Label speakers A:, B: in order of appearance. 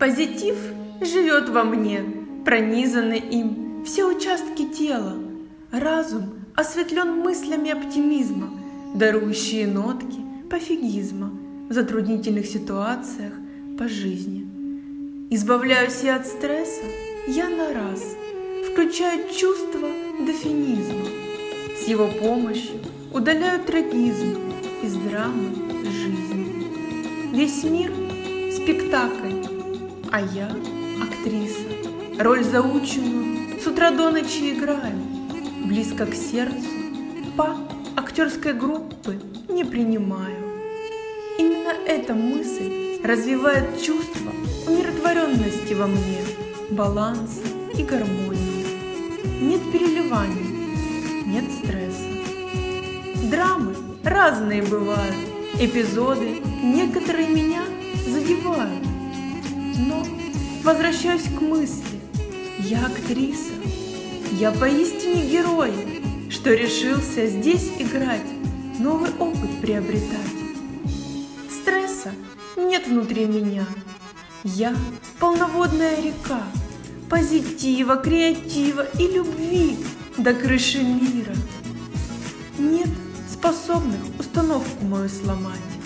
A: Позитив живет во мне, пронизаны им все участки тела. Разум осветлен мыслями оптимизма, дарующие нотки пофигизма в затруднительных ситуациях по жизни. Избавляюсь я от стресса, я на раз, включаю чувство дофинизма. С его помощью удаляю трагизм из драмы жизни. Весь мир – спектакль, а я – актриса. Роль заученную с утра до ночи играю, близко к сердцу, по актерской группы не принимаю. Именно эта мысль развивает чувство умиротворенности во мне, баланса и гармонии. Нет переливаний, нет стресса. Драмы разные бывают, эпизоды некоторые меня задевают. Но возвращаюсь к мысли, я актриса, я поистине герой, что решился здесь играть, новый опыт приобретать. Стресса нет внутри меня, я полноводная река, позитива, креатива и любви до крыши мира. Нет способных установку мою сломать.